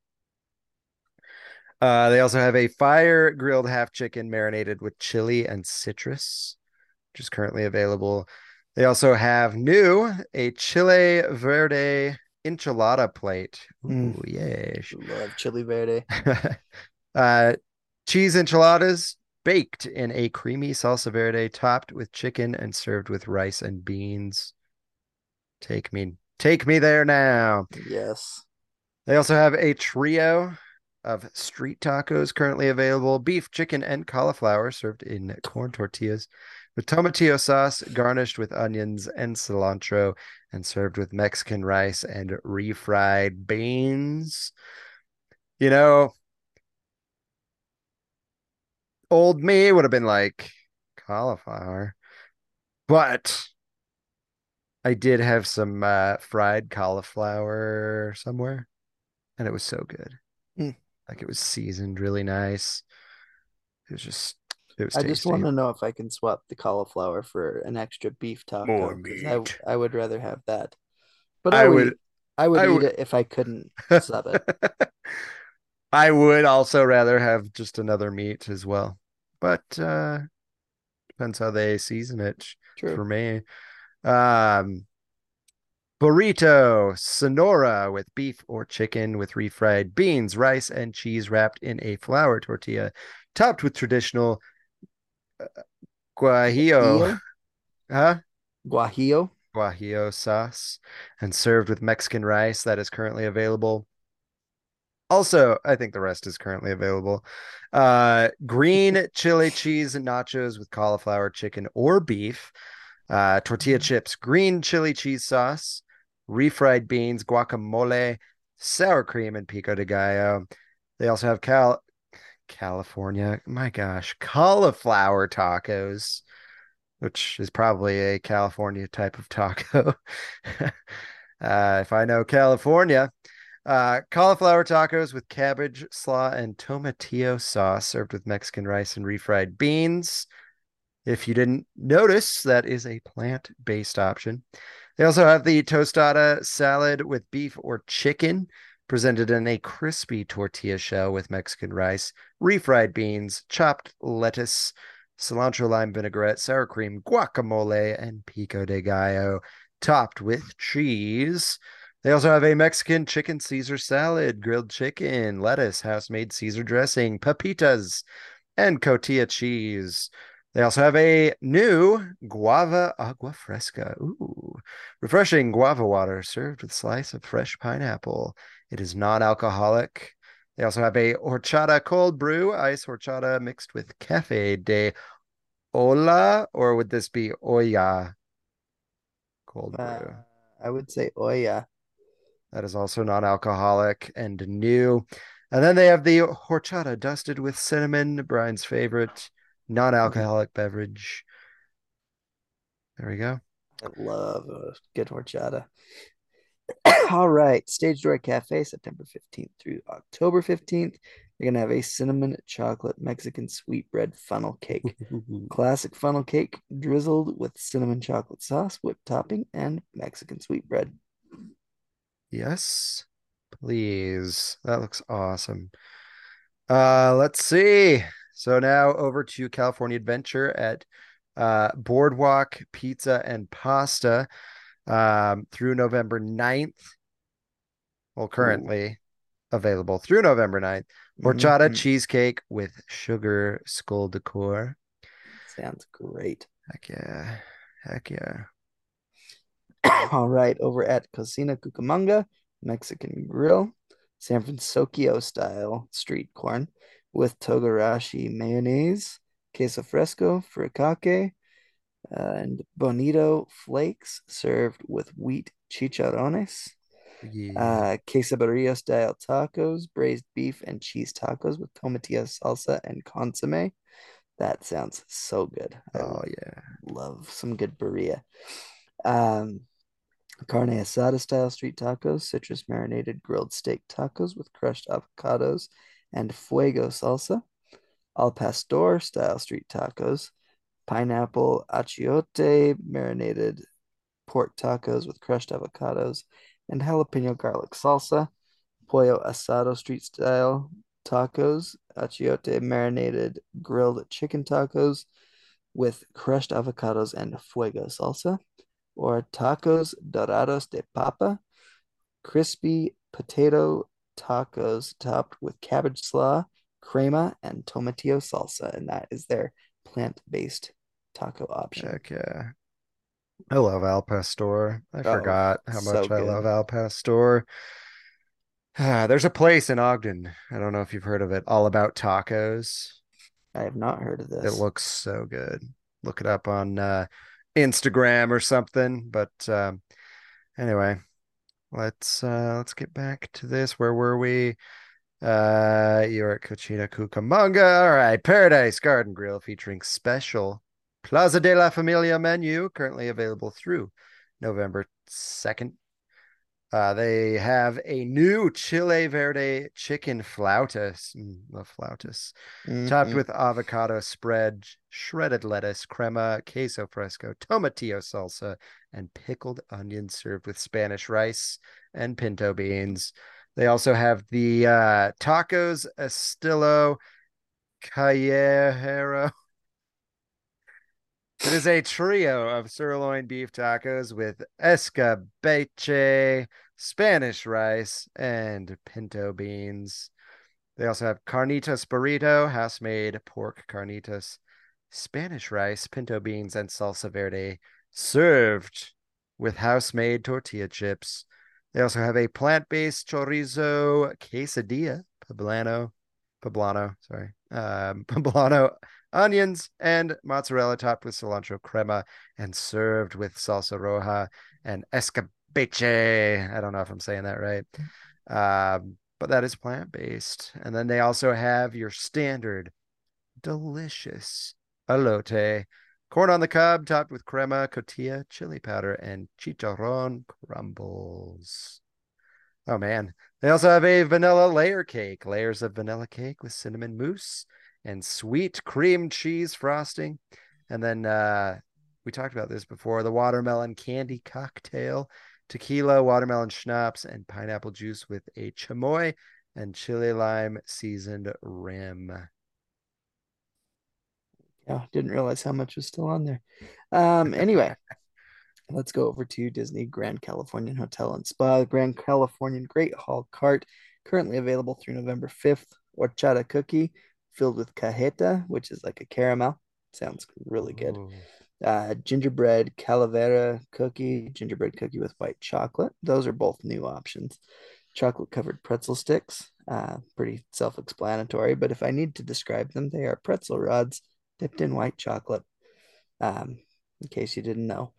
[SPEAKER 5] Uh, they also have a fire grilled half chicken marinated with chili and citrus, which is currently available. They also have new a chile verde enchilada plate. Ooh,
[SPEAKER 6] Mm.
[SPEAKER 5] yes.
[SPEAKER 6] Love chili verde.
[SPEAKER 5] uh, cheese enchiladas baked in a creamy salsa verde, topped with chicken and served with rice and beans. Take me, take me there now.
[SPEAKER 6] Yes.
[SPEAKER 5] They also have a trio of street tacos currently available beef, chicken, and cauliflower served in corn tortillas with tomatillo sauce, garnished with onions and cilantro, and served with Mexican rice and refried beans. You know, old me would have been like cauliflower, but I did have some uh, fried cauliflower somewhere, and it was so good.
[SPEAKER 6] Mm.
[SPEAKER 5] Like it was seasoned really nice. It was just, it was
[SPEAKER 6] I just want to know if I can swap the cauliflower for an extra beef taco.
[SPEAKER 5] More
[SPEAKER 6] 'cause I,
[SPEAKER 5] meat.
[SPEAKER 6] I would rather have that. But
[SPEAKER 5] I
[SPEAKER 6] I, would,
[SPEAKER 5] would-
[SPEAKER 6] eat, I would
[SPEAKER 5] I
[SPEAKER 6] eat
[SPEAKER 5] would-
[SPEAKER 6] it if I couldn't sub it.
[SPEAKER 5] I would also rather have just another meat as well, but uh depends how they season it
[SPEAKER 6] True.
[SPEAKER 5] for me. Um, burrito Sonora with beef or chicken with refried beans, rice, and cheese wrapped in a flour tortilla, topped with traditional guajillo,
[SPEAKER 6] Guajillo?
[SPEAKER 5] huh?
[SPEAKER 6] Guajillo.
[SPEAKER 5] Guajillo sauce, and served with Mexican rice that is currently available. Also, I think the rest is currently available. Uh, green chili cheese and nachos with cauliflower, chicken, or beef. Uh, tortilla chips, green chili cheese sauce, refried beans, guacamole, sour cream, and pico de gallo. They also have Cal California. My gosh, cauliflower tacos, which is probably a California type of taco. uh, if I know California. Uh, cauliflower tacos with cabbage, slaw, and tomatillo sauce served with Mexican rice and refried beans. If you didn't notice, that is a plant based option. They also have the tostada salad with beef or chicken, presented in a crispy tortilla shell with Mexican rice, refried beans, chopped lettuce, cilantro lime vinaigrette, sour cream, guacamole, and pico de gallo, topped with cheese. They also have a Mexican chicken Caesar salad, grilled chicken, lettuce, house made Caesar dressing, papitas, and cotija cheese. They also have a new guava agua fresca. Ooh, refreshing guava water served with a slice of fresh pineapple. It is non-alcoholic. They also have a horchata cold brew, ice horchata mixed with cafe de hola, or would this be olla cold brew?
[SPEAKER 6] Uh, I would say Oya.
[SPEAKER 5] That is also non-alcoholic and new. And then they have the horchata dusted with cinnamon, Bryan's favorite non-alcoholic beverage. There we go.
[SPEAKER 6] I love a good horchata. All right, Stage Door Cafe, September 15th through October 15th. You're going to have a cinnamon chocolate Mexican sweetbread funnel cake. Classic funnel cake drizzled with cinnamon chocolate sauce, whipped topping, and Mexican sweetbread.
[SPEAKER 5] Yes, please. That looks awesome. Uh, let's see. So now over to California Adventure at uh, Boardwalk Pizza and Pasta um, through November 9th. Well, currently available through November 9th. Horchata
[SPEAKER 6] Mhm.
[SPEAKER 5] cheesecake with sugar skull decor.
[SPEAKER 6] Sounds great.
[SPEAKER 5] Heck yeah. Heck yeah.
[SPEAKER 6] All right, over at Cocina Cucamonga, Mexican Grill, San Francisco style street corn with togarashi mayonnaise, queso fresco, furikake, uh, and bonito flakes served with wheat chicharrones,
[SPEAKER 5] Yeah.
[SPEAKER 6] uh, quesadilla style tacos, braised beef and cheese tacos with tomatillo salsa and consomme, That sounds so good. I
[SPEAKER 5] Oh yeah.
[SPEAKER 6] love some good burrito. Um, carne asada style street tacos, citrus marinated grilled steak tacos with crushed avocados and fuego salsa. Al pastor style street tacos, pineapple achiote marinated pork tacos with crushed avocados and jalapeno garlic salsa. Pollo asado street style tacos, achiote marinated grilled chicken tacos with crushed avocados and fuego salsa, or tacos dorados de papa, crispy potato tacos topped with cabbage slaw, crema, and tomatillo salsa. And that is their plant based taco option.
[SPEAKER 5] Heck yeah. I love Al Pastor. I
[SPEAKER 6] Oh,
[SPEAKER 5] forgot how
[SPEAKER 6] so
[SPEAKER 5] much I
[SPEAKER 6] good.
[SPEAKER 5] love Al Pastor. Ah, There's a place in Ogden. I don't know if you've heard of it. All about tacos.
[SPEAKER 6] I have not heard of this.
[SPEAKER 5] It looks so good. Look it up on uh, Instagram or something. But um, anyway, let's uh, let's get back to this. Where were we? Uh, you're at Cochina Cucamonga. All right, Paradise Garden Grill featuring special Plaza de la Familia menu currently available through November 2nd. Uh, they have a new Chile Verde chicken flautas, mm, love flautas, topped
[SPEAKER 6] Mhm.
[SPEAKER 5] with avocado spread, shredded lettuce, crema, queso fresco, tomatillo salsa, and pickled onions served with Spanish rice and pinto beans. They also have the uh, tacos estilo callejero. It is a trio of sirloin beef tacos with escabeche, Spanish rice, and pinto beans. They also have carnitas burrito, house-made pork carnitas, Spanish rice, pinto beans, and salsa verde, served with house-made tortilla chips. They also have a plant-based chorizo quesadilla, poblano, poblano, sorry, um, poblano onions and mozzarella topped with cilantro crema and served with salsa roja and escabeche. I don't know if I'm saying that right. Um, but that is plant-based. And then they also have your standard delicious elote, corn on the cob topped with crema, cotija, chili powder, and chicharron crumbles. Oh man. They also have a vanilla layer cake, layers of vanilla cake with cinnamon mousse and sweet cream cheese frosting. And then uh, we talked about this before the watermelon candy cocktail, tequila, watermelon schnapps, and pineapple juice with a chamoy and chili lime seasoned rim.
[SPEAKER 6] Yeah, didn't realize how much was still on there. Um, anyway, let's go over to Disney Grand Californian Hotel and Spa. The Grand Californian Great Hall Cart, currently available through November 5th. Horchata cookie filled with cajeta, which is like a caramel. Sounds really good. Uh, gingerbread calavera cookie, gingerbread cookie with white chocolate. Those are both new options. Chocolate covered pretzel sticks, uh, pretty self explanatory, but if I need to describe them, they are pretzel rods dipped in white chocolate. Um, in case you didn't know.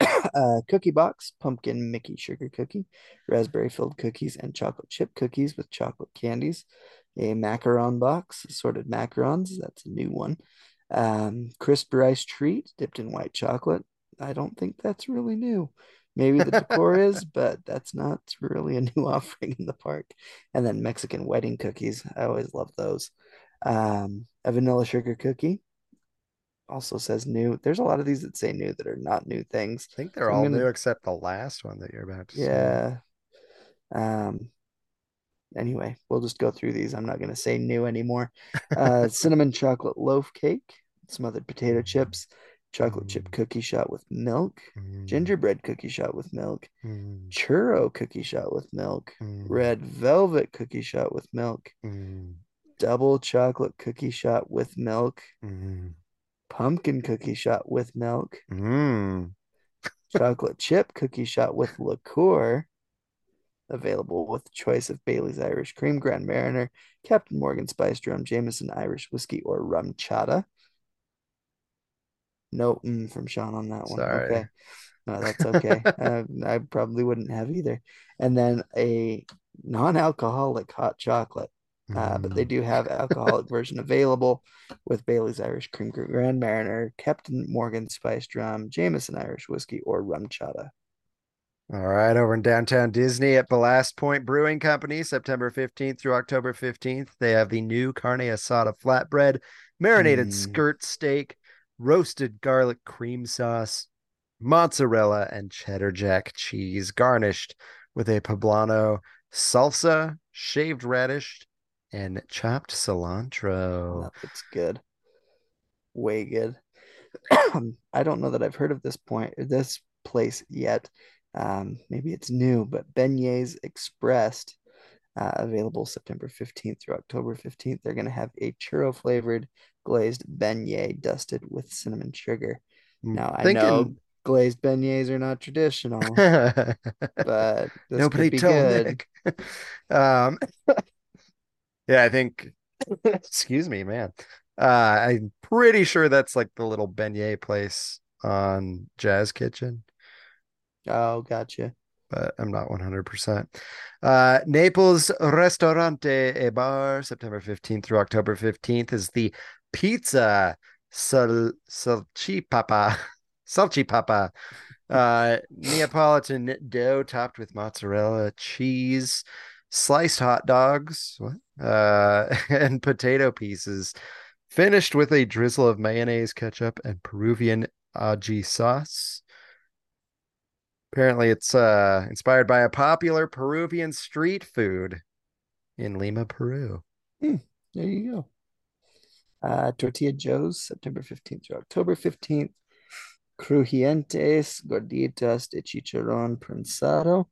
[SPEAKER 6] uh, cookie box, pumpkin Mickey sugar cookie, raspberry filled cookies, and chocolate chip cookies with chocolate candies. A macaron box, assorted macarons. That's a new one. Um, crisp rice treat dipped in white chocolate. I don't think that's really new. Maybe the decor is, but that's not really a new offering in the park. And then Mexican wedding cookies. I always love those. Um, a vanilla sugar cookie also says new. There's a lot of these that say new that are not new things.
[SPEAKER 5] I think they're
[SPEAKER 6] So
[SPEAKER 5] all
[SPEAKER 6] gonna-
[SPEAKER 5] new except the last one that you're about to say.
[SPEAKER 6] Yeah. Um. Anyway, we'll just go through these. I'm not going to say new anymore. Uh, cinnamon chocolate loaf cake, smothered potato chips, chocolate chip
[SPEAKER 5] Mm.
[SPEAKER 6] cookie shot with milk,
[SPEAKER 5] Mm,
[SPEAKER 6] gingerbread cookie shot with milk,
[SPEAKER 5] mm,
[SPEAKER 6] churro cookie shot with milk,
[SPEAKER 5] mm,
[SPEAKER 6] red velvet cookie shot with milk,
[SPEAKER 5] mm,
[SPEAKER 6] double chocolate cookie shot with milk,
[SPEAKER 5] mm,
[SPEAKER 6] pumpkin cookie shot with milk,
[SPEAKER 5] mm.
[SPEAKER 6] chocolate chip cookie shot with liqueur. Available with choice of Bailey's Irish Cream, Grand Marnier, Captain Morgan Spice Rum, Jameson Irish Whiskey, or RumChata. No mm from Sean on that one.
[SPEAKER 5] Sorry.
[SPEAKER 6] Okay. No, that's okay. uh, I probably wouldn't have either. And then a non-alcoholic hot chocolate. Uh, but they
[SPEAKER 5] Mm.
[SPEAKER 6] do have alcoholic version available with Bailey's Irish Cream Grand Marnier, Captain Morgan Spiced Rum, Jameson Irish Whiskey, or Rum Chata.
[SPEAKER 5] All right, over in downtown Disney at Ballast Point Brewing Company, September 15th through October 15th, they have the new carne asada flatbread, marinated
[SPEAKER 6] Mm.
[SPEAKER 5] skirt steak, roasted garlic cream sauce, mozzarella, and cheddar jack cheese, garnished with a poblano salsa, shaved radish, and chopped cilantro.
[SPEAKER 6] That looks good. Way good. I don't know that I've heard of this point this place yet. Um, maybe it's new, but Beignets Expressed, uh, available September 15th through October 15th. They're going to have a churro flavored glazed beignet dusted with cinnamon sugar.
[SPEAKER 5] I'm
[SPEAKER 6] Now, I know glazed beignets are not traditional, but this
[SPEAKER 5] Nobody told
[SPEAKER 6] good.
[SPEAKER 5] Nick. um, yeah, I think. excuse me, man. Uh, I'm pretty sure that's like the little beignet place on Jazz Kitchen,
[SPEAKER 6] Oh, gotcha.
[SPEAKER 5] but I'm not 100%. Uh, Naples Ristorante e Bar, September 15th through October 15th, is the pizza sal salchipapa. Salchipapa. Uh, Neapolitan dough topped with mozzarella, cheese, sliced hot dogs, what? Uh, and potato pieces, finished with a drizzle of mayonnaise, ketchup, and Peruvian aji sauce. Apparently, it's uh inspired by a popular Peruvian street food in Lima, Peru.
[SPEAKER 6] There you go. Uh, Tortilla Joe's, September 15th through October 15th. Crujientes Gorditas de Chicharrón Prensado.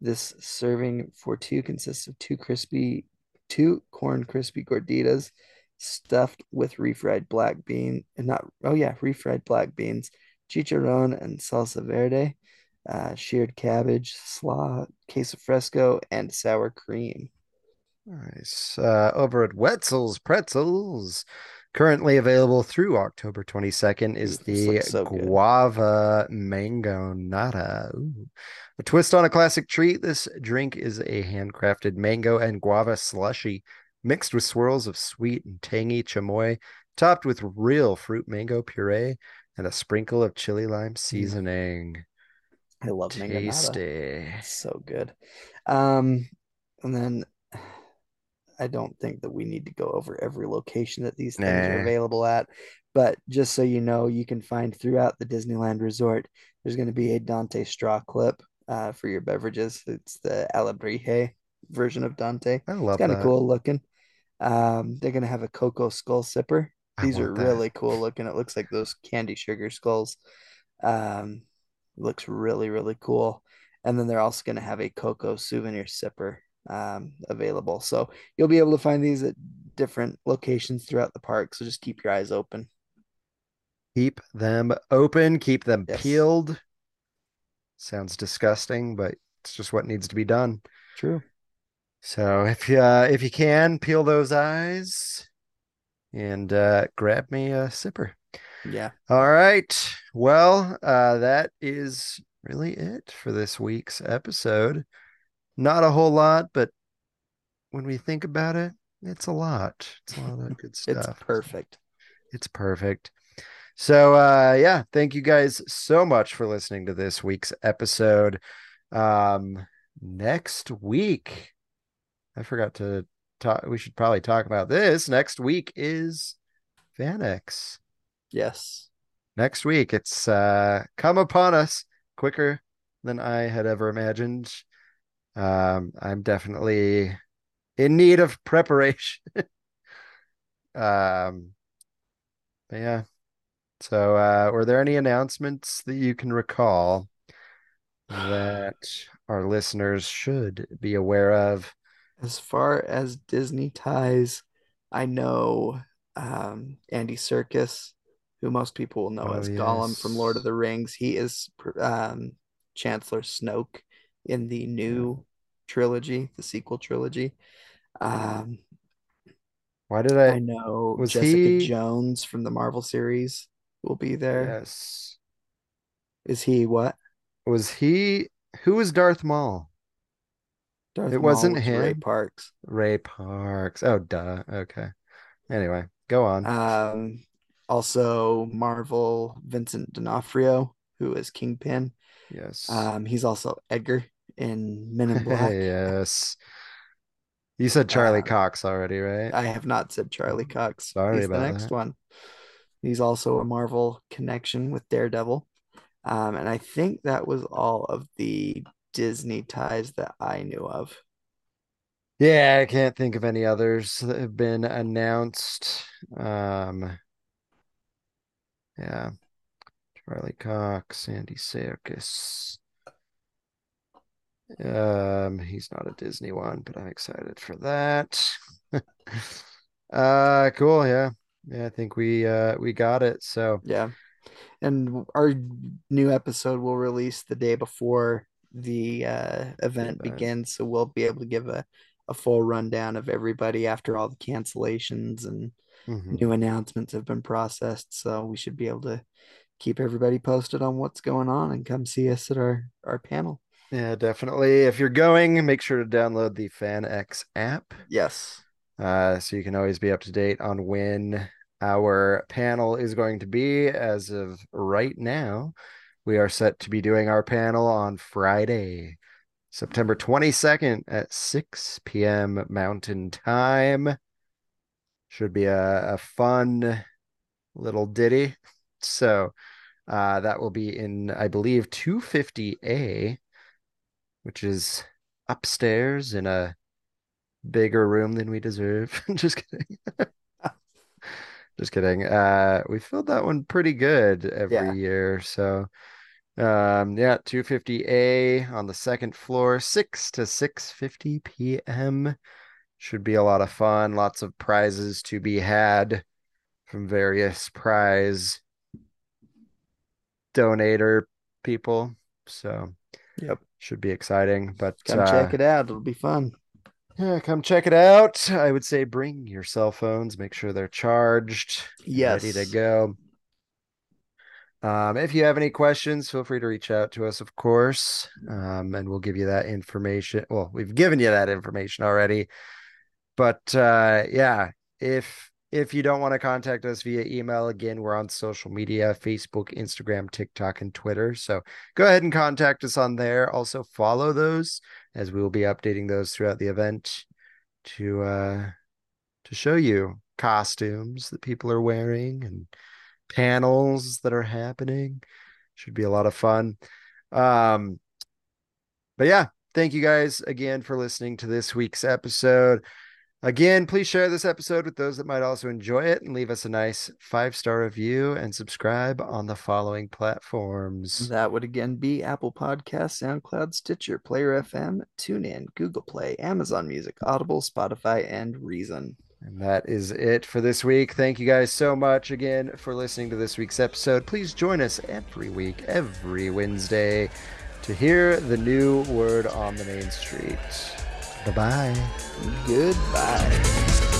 [SPEAKER 6] This serving for two consists of two crispy, two corn crispy gorditas stuffed with refried black bean, and not, oh yeah, refried black beans, chicharrón and salsa verde, uh, sheared cabbage, slaw, queso fresco, and sour cream.
[SPEAKER 5] Nice. Uh, over at Wetzel's Pretzels, currently available through October 22nd, is the
[SPEAKER 6] so good.
[SPEAKER 5] guava mango nata. Ooh. A twist on a classic treat. This drink is a handcrafted mango and guava slushy mixed with swirls of sweet and tangy chamoy, topped with real fruit mango puree and a sprinkle of chili lime seasoning.
[SPEAKER 6] I love mango nata.
[SPEAKER 5] Tasty.
[SPEAKER 6] So good. Um, and then I don't think that we need to go over every location that these things are available at. But just so you know, you can find throughout the Disneyland Resort, there's going to be a Dante straw clip uh, for your beverages. It's the Alebrije version of Dante.
[SPEAKER 5] I love
[SPEAKER 6] It's kind of cool looking. Um, they're going to have a cocoa skull sipper. These are
[SPEAKER 5] that.
[SPEAKER 6] really cool looking. It looks like those candy sugar skulls. Um, looks really, really cool. And then they're also going to have a cocoa souvenir sipper um, available. So you'll be able to find these at different locations throughout the park. So just keep your eyes open.
[SPEAKER 5] Keep them open, keep them
[SPEAKER 6] Yes.
[SPEAKER 5] peeled. Sounds disgusting, but it's just what needs to be done.
[SPEAKER 6] True.
[SPEAKER 5] So if you uh, if you can peel those eyes and uh, grab me a sipper.
[SPEAKER 6] Yeah.
[SPEAKER 5] All right. Well, uh, that is really it for this week's episode. Not a whole lot, but when we think about it, it's a lot. It's a lot of good stuff.
[SPEAKER 6] It's perfect.
[SPEAKER 5] It's perfect. So uh yeah, thank you guys so much for listening to this week's episode. Um next week I forgot to talk we should probably talk about this. Next week is FanX.
[SPEAKER 6] Yes.
[SPEAKER 5] Next week it's uh come upon us quicker than I had ever imagined. Um I'm definitely in need of preparation. um but yeah. So, uh, were there any announcements that you can recall that our listeners should be aware of?
[SPEAKER 6] As far as Disney ties, I know um, Andy Serkis, who most people will know
[SPEAKER 5] Oh,
[SPEAKER 6] as Gollum from Lord of the Rings. He is um, Chancellor Snoke in the new trilogy, the sequel trilogy. Um,
[SPEAKER 5] Why did
[SPEAKER 6] I
[SPEAKER 5] I?
[SPEAKER 6] know
[SPEAKER 5] was
[SPEAKER 6] Jessica
[SPEAKER 5] he-
[SPEAKER 6] Jones from the Marvel series will be there.
[SPEAKER 5] Yes.
[SPEAKER 6] Is he what?
[SPEAKER 5] Was he? Who was Darth Maul?
[SPEAKER 6] Darth
[SPEAKER 5] It
[SPEAKER 6] Maul
[SPEAKER 5] wasn't
[SPEAKER 6] was Ray? Parks.
[SPEAKER 5] Ray Parks. Oh, duh. Okay. Anyway, go on.
[SPEAKER 6] Um, also Marvel Vincent D'Onofrio, who is Kingpin.
[SPEAKER 5] yes.
[SPEAKER 6] Um, he's also Edgar in Men in Black.
[SPEAKER 5] yes. You said Charlie
[SPEAKER 6] Um,
[SPEAKER 5] Cox already, right?
[SPEAKER 6] I have not said Charlie Cox.
[SPEAKER 5] Sorry
[SPEAKER 6] He's the next
[SPEAKER 5] that.
[SPEAKER 6] one. He's also a Marvel connection with Daredevil. Um, and I think that was all of the Disney ties that I knew of.
[SPEAKER 5] Yeah, I can't think of any others that have been announced. Um, yeah. Charlie Cox, Andy Serkis. Um, he's not a Disney one, but I'm excited for that. Uh, cool, yeah. Yeah, I think we uh we got it. So,
[SPEAKER 6] Yeah. And our new episode will release the day before the uh, event begins. So we'll be able to give a, a full rundown of everybody after all the cancellations and
[SPEAKER 5] mhm.
[SPEAKER 6] new announcements have been processed. So we should be able to keep everybody posted on what's going on and come see us at our, our panel.
[SPEAKER 5] Yeah, definitely. If you're going, make sure to download the FanX app.
[SPEAKER 6] Yes.
[SPEAKER 5] Uh, so you can always be up to date on when our panel is going to be. As of right now, we are set to be doing our panel on Friday, September 22nd at 6 p.m. Mountain Time. Should be a, a fun little ditty. So uh, that will be in, I believe, 250A, which is upstairs in a bigger room than we deserve. Just kidding. Just kidding. Uh, we filled that one pretty good every
[SPEAKER 6] Yeah.
[SPEAKER 5] year. So, um, yeah, 250A on the second floor, 6 to 6:50 p.m. Should be a lot of fun. Lots of prizes to be had from various prize donator people. So,
[SPEAKER 6] Yep.
[SPEAKER 5] Should be exciting. But
[SPEAKER 6] Come
[SPEAKER 5] uh,
[SPEAKER 6] check it out. It'll be fun.
[SPEAKER 5] yeah, come check it out. I would say bring your cell phones, make sure they're charged, yes, ready to go. Um, if you have any questions, feel free to reach out to us, of course, um, and we'll give you that information. Well, we've given you that information already, but uh, yeah, if if you don't want to contact us via email, again, we're on social media: Facebook, Instagram, TikTok, and Twitter. So go ahead and contact us on there. Also, follow those as we will be updating those throughout the event to uh, to show you costumes that people are wearing and panels that are happening. Should be a lot of fun. Um, but yeah, thank you guys again for listening to this week's episode. Again, please share this episode with those that might also enjoy it and leave us a nice five star review and subscribe on the following platforms.
[SPEAKER 6] That would again be Apple Podcasts, SoundCloud, Stitcher, Player FM, TuneIn, Google Play, Amazon Music, Audible, Spotify, and Reason.
[SPEAKER 5] And that is it for this week. Thank you guys so much again for listening to this week's episode. Please join us every week, every Wednesday, to hear the new word on the main street. Bye bye.
[SPEAKER 6] Goodbye.